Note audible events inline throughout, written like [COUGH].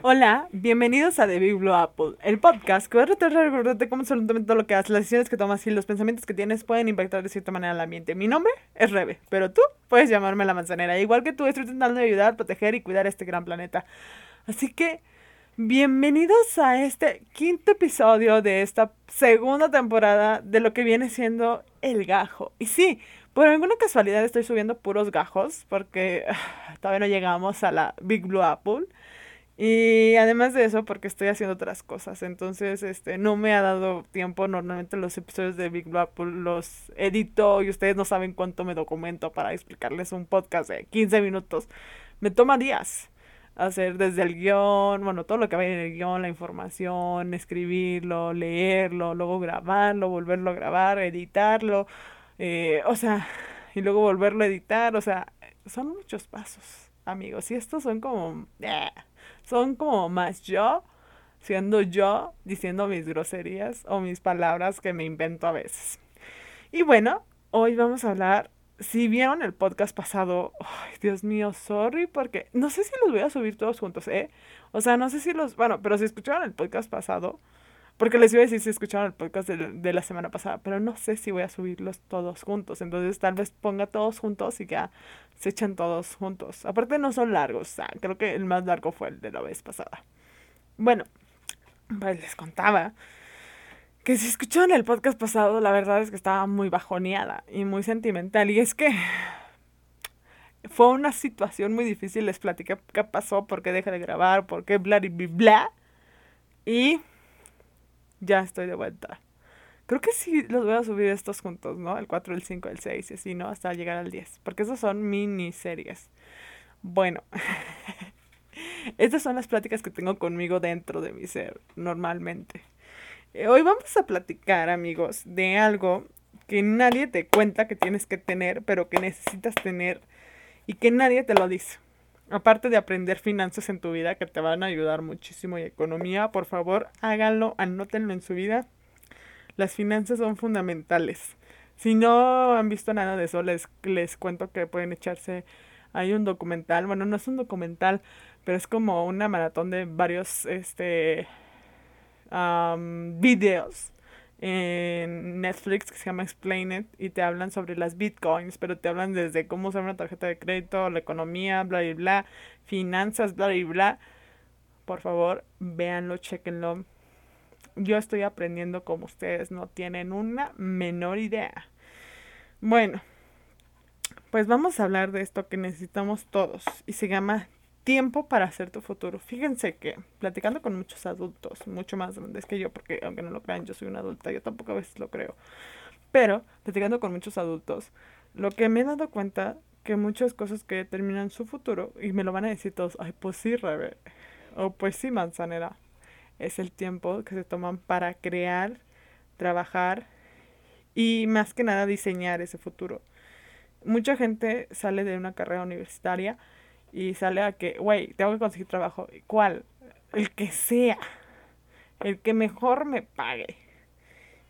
Hola, bienvenidos a The Big Blue Apple, el podcast que va a tratar de recordarte cómo absolutamente todo lo que haces, las decisiones que tomas y los pensamientos que tienes pueden impactar de cierta manera al ambiente. Mi nombre es Rebe, pero tú puedes llamarme la manzanera. Igual que tú, estoy intentando ayudar, proteger y cuidar este gran planeta. Así que, bienvenidos a este quinto episodio de esta segunda temporada de lo que viene siendo El Gajo. Y sí, por alguna casualidad estoy subiendo puros gajos porque ah, todavía no llegamos a la Big Blue Apple. Y además de eso, porque estoy haciendo otras cosas. Entonces, este, no me ha dado tiempo. Normalmente los episodios de Big Apple los edito y ustedes no saben cuánto me documento para explicarles un podcast de 15 minutos. Me toma días hacer desde el guion, bueno, todo lo que va en el guion, la información, escribirlo, leerlo, luego grabarlo, volverlo a grabar, editarlo, eh, o sea, [LAUGHS] y luego volverlo a editar, o sea, son muchos pasos, amigos, y estos son como... Eh, son como más yo, siendo yo, diciendo mis groserías o mis palabras que me invento a veces. Y bueno, hoy vamos a hablar, si vieron el podcast pasado, Dios mío, sorry, porque no sé si los voy a subir todos juntos, ¿eh? O sea, no sé si los, bueno, pero si escucharon el podcast pasado, porque les iba a decir si escucharon el podcast de, la semana pasada, pero no sé si voy a subirlos todos juntos. Entonces tal vez ponga todos juntos y ya se echan todos juntos. Aparte no son largos, o sea, creo que el más largo fue el de la vez pasada. Bueno, pues les contaba que si escucharon el podcast pasado, la verdad es que estaba muy bajoneada y muy sentimental. Y es que fue una situación muy difícil. Les platiqué qué pasó, por qué dejé de grabar, por qué bla y bla. Y ya estoy de vuelta. Creo que sí los voy a subir estos juntos, ¿no? El 4, el 5, el 6 y así, ¿no? Hasta llegar al 10. Porque esos son miniseries. Bueno. [LAUGHS] Estas son las pláticas que tengo conmigo dentro de mi ser, normalmente. Eh, hoy vamos a platicar, amigos, de algo que nadie te cuenta que tienes que tener, pero que necesitas tener y que nadie te lo dice aparte de aprender finanzas en tu vida que te van a ayudar muchísimo y economía, por favor, háganlo, anótenlo en su vida. Las finanzas son fundamentales. Si no han visto nada de eso, les, les cuento que pueden echarse. Hay un documental, bueno, no es un documental, pero es como una maratón de varios este, videos en Netflix que se llama Explain It y te hablan sobre las bitcoins, pero te hablan desde cómo usar una tarjeta de crédito, la economía, bla, bla, bla, finanzas, bla, bla, bla. Por favor, véanlo, chequenlo. Yo estoy aprendiendo como ustedes no tienen una menor idea. Bueno, pues vamos a hablar de esto que necesitamos todos y se llama tiempo para hacer tu futuro. Fíjense que platicando con muchos adultos, mucho más grandes que yo, porque aunque no lo crean, yo soy una adulta, yo tampoco a veces lo creo. Pero platicando con muchos adultos, lo que me he dado cuenta que muchas cosas que determinan su futuro, y me lo van a decir todos, ay, pues sí, Rebe, o pues sí, manzanera, es el tiempo que se toman para crear, trabajar y más que nada diseñar ese futuro. Mucha gente sale de una carrera universitaria y sale a que, güey, tengo que conseguir trabajo. ¿Cuál? El que sea. El que mejor me pague.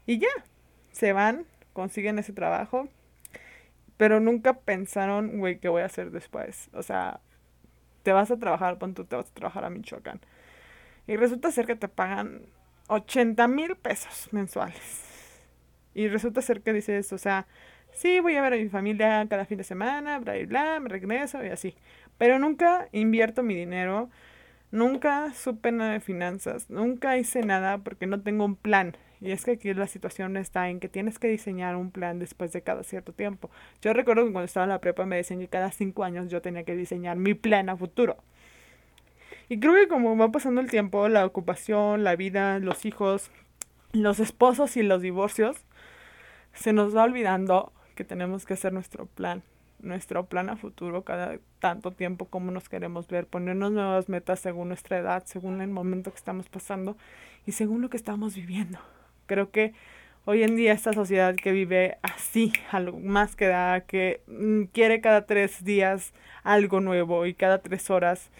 Y ya, se van, consiguen ese trabajo, pero nunca pensaron, güey, ¿qué voy a hacer después? O sea, te vas a trabajar, pon tú te vas a trabajar a Michoacán. Y resulta ser que te pagan 80 mil pesos mensuales. Y resulta ser que dices, o sea, sí, voy a ver a mi familia cada fin de semana, bla, bla, bla, me regreso y así. Pero nunca invierto mi dinero, nunca supe nada de finanzas, nunca hice nada porque no tengo un plan. Y es que aquí la situación está en que tienes que diseñar un plan después de cada cierto tiempo. Yo recuerdo que cuando estaba en la prepa me decían que cada cinco años yo tenía que diseñar mi plan a futuro. Y creo que como va pasando el tiempo, la ocupación, la vida, los hijos, los esposos y los divorcios, se nos va olvidando que tenemos que hacer nuestro plan nuestro plan a futuro cada tanto tiempo como nos queremos ver, ponernos nuevas metas según nuestra edad, según el momento que estamos pasando y según lo que estamos viviendo. Creo que hoy en día esta sociedad que vive así, algo más que da, que mm, quiere cada tres días algo nuevo y cada tres horas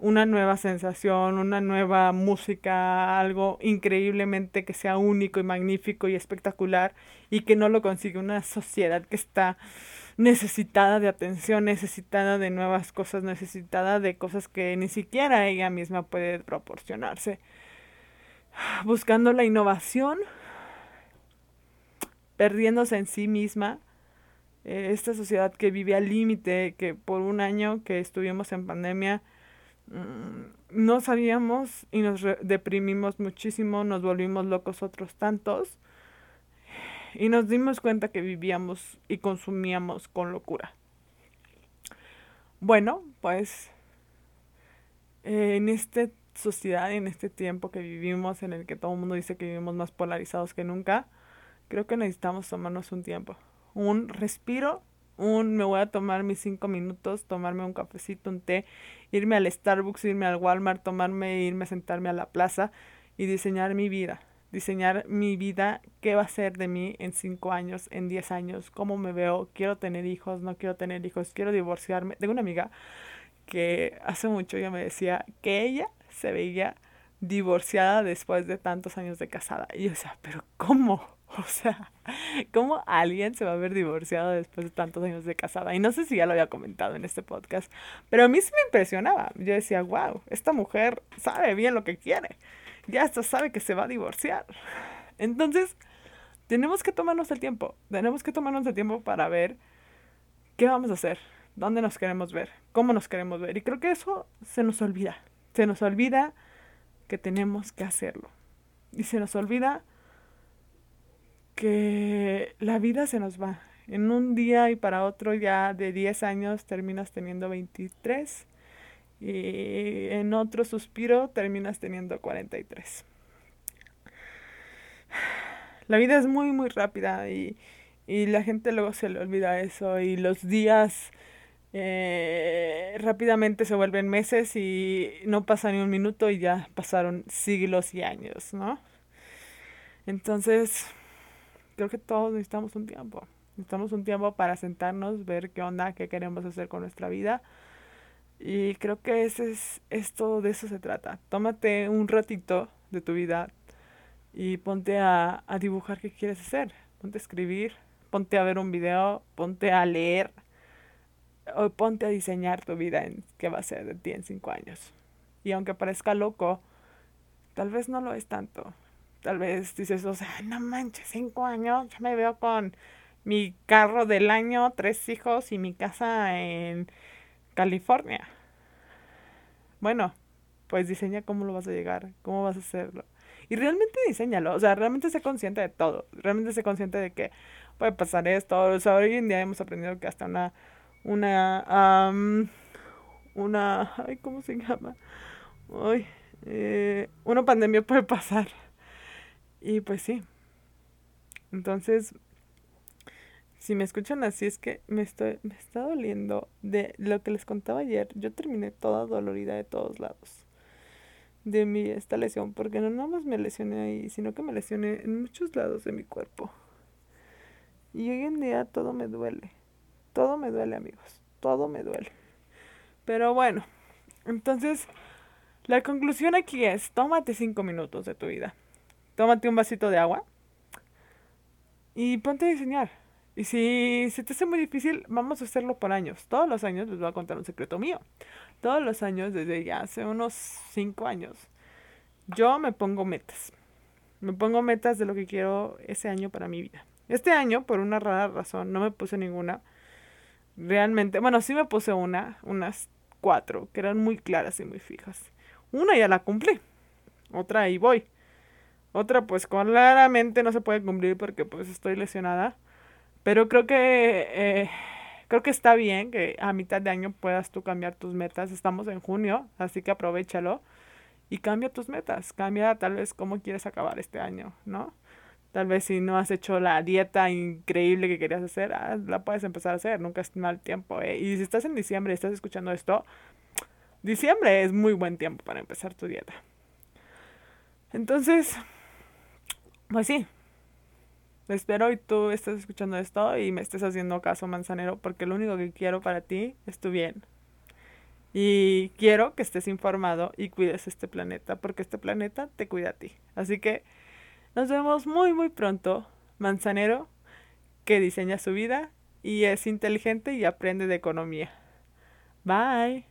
una nueva sensación, una nueva música, algo increíblemente que sea único y magnífico y espectacular y que no lo consigue una sociedad que está necesitada de atención, necesitada de nuevas cosas, necesitada de cosas que ni siquiera ella misma puede proporcionarse. Buscando la innovación, perdiéndose en sí misma, eh, esta sociedad que vive al límite, que por un año que estuvimos en pandemia, no sabíamos y nos deprimimos muchísimo, nos volvimos locos otros tantos y nos dimos cuenta que vivíamos y consumíamos con locura. Bueno, pues eh, en esta sociedad, en este tiempo que vivimos, en el que todo el mundo dice que vivimos más polarizados que nunca, creo que necesitamos tomarnos un tiempo, un respiro, un me voy a tomar mis cinco minutos, tomarme un cafecito, un té, irme al Starbucks, irme al Walmart, tomarme, irme a sentarme a la plaza y diseñar mi vida diseñar mi vida, qué va a ser de mí en cinco años, en diez años, cómo me veo, quiero tener hijos, no quiero tener hijos, quiero divorciarme. Tengo una amiga que hace mucho ya me decía que ella se veía divorciada después de tantos años de casada. Y yo decía, pero ¿cómo? [LAUGHS] O sea, ¿cómo alguien se va a ver divorciado después de tantos años de casada? Y no sé si ya lo había comentado en este podcast, pero a mí sí me impresionaba. Yo decía, wow, esta mujer sabe bien lo que quiere ya hasta sabe que se va a divorciar. Entonces, tenemos que tomarnos el tiempo, tenemos que tomarnos el tiempo para ver qué vamos a hacer, dónde nos queremos ver, cómo nos queremos ver. Y creo que eso se nos olvida, se nos olvida que tenemos que hacerlo. Y se nos olvida que la vida se nos va. En un día y para otro ya de 10 años terminas teniendo 23 y en otro suspiro terminas teniendo 43. La vida es muy, muy rápida y, y la gente luego se le olvida eso y los días eh, rápidamente se vuelven meses y no pasa ni un minuto y ya pasaron siglos y años, ¿no? Entonces, creo que todos necesitamos un tiempo. Necesitamos un tiempo para sentarnos, ver qué onda, qué queremos hacer con nuestra vida y creo que ese es esto, de eso se trata. Tómate un ratito de tu vida y ponte a, a dibujar qué quieres hacer. Ponte a escribir, ponte a ver un video, ponte a leer o ponte a diseñar tu vida en qué va a ser de ti en cinco años. Y aunque parezca loco, tal vez no lo es tanto. Tal vez dices, o sea, [LAUGHS] no manches, cinco años, ya me veo con mi carro del año, tres hijos y mi casa en California. Bueno, pues diseña cómo lo vas a llegar, cómo vas a hacerlo. Y realmente diseñalo, o sea, realmente sé consciente de todo, realmente sé consciente de que puede pasar esto. O sea, hoy en día hemos aprendido que hasta una, una, una, ay, ¿cómo se llama? Uy, eh, una pandemia puede pasar. Y pues sí. Entonces, si me escuchan así es que me, estoy, me está doliendo de lo que les contaba ayer. Yo terminé toda dolorida de todos lados de mi esta lesión, porque no nada más me lesioné ahí, sino que me lesioné en muchos lados de mi cuerpo. Y hoy en día todo me duele. Todo me duele, amigos. Todo me duele. Pero bueno, entonces la conclusión aquí es, tómate cinco minutos de tu vida. Tómate un vasito de agua y ponte a diseñar y si se te hace muy difícil, vamos a hacerlo por años. Todos los años les voy a contar un secreto mío. Todos los años, desde ya hace unos 5 años, yo me pongo metas. Me pongo metas de lo que quiero ese año para mi vida. Este año, por una rara razón, no me puse ninguna. Realmente, bueno, sí me puse una, unas cuatro, que eran muy claras y muy fijas. Una ya la cumplí. Otra ahí voy. Otra pues claramente no se puede cumplir porque pues estoy lesionada. Pero creo que eh, creo que está bien que a mitad de año puedas tú cambiar tus metas. Estamos en junio, así que aprovechalo y cambia tus metas. Cambia tal vez cómo quieres acabar este año, ¿no? Tal vez si no has hecho la dieta increíble que querías hacer, ah, la puedes empezar a hacer. Nunca es mal tiempo. ¿eh? Y si estás en diciembre y estás escuchando esto, diciembre es muy buen tiempo para empezar tu dieta. Entonces, pues sí, Espero y tú estés escuchando esto y me estés haciendo caso, manzanero, porque lo único que quiero para ti es tu bien. Y quiero que estés informado y cuides este planeta, porque este planeta te cuida a ti. Así que nos vemos muy, muy pronto, manzanero, que diseña su vida y es inteligente y aprende de economía. Bye.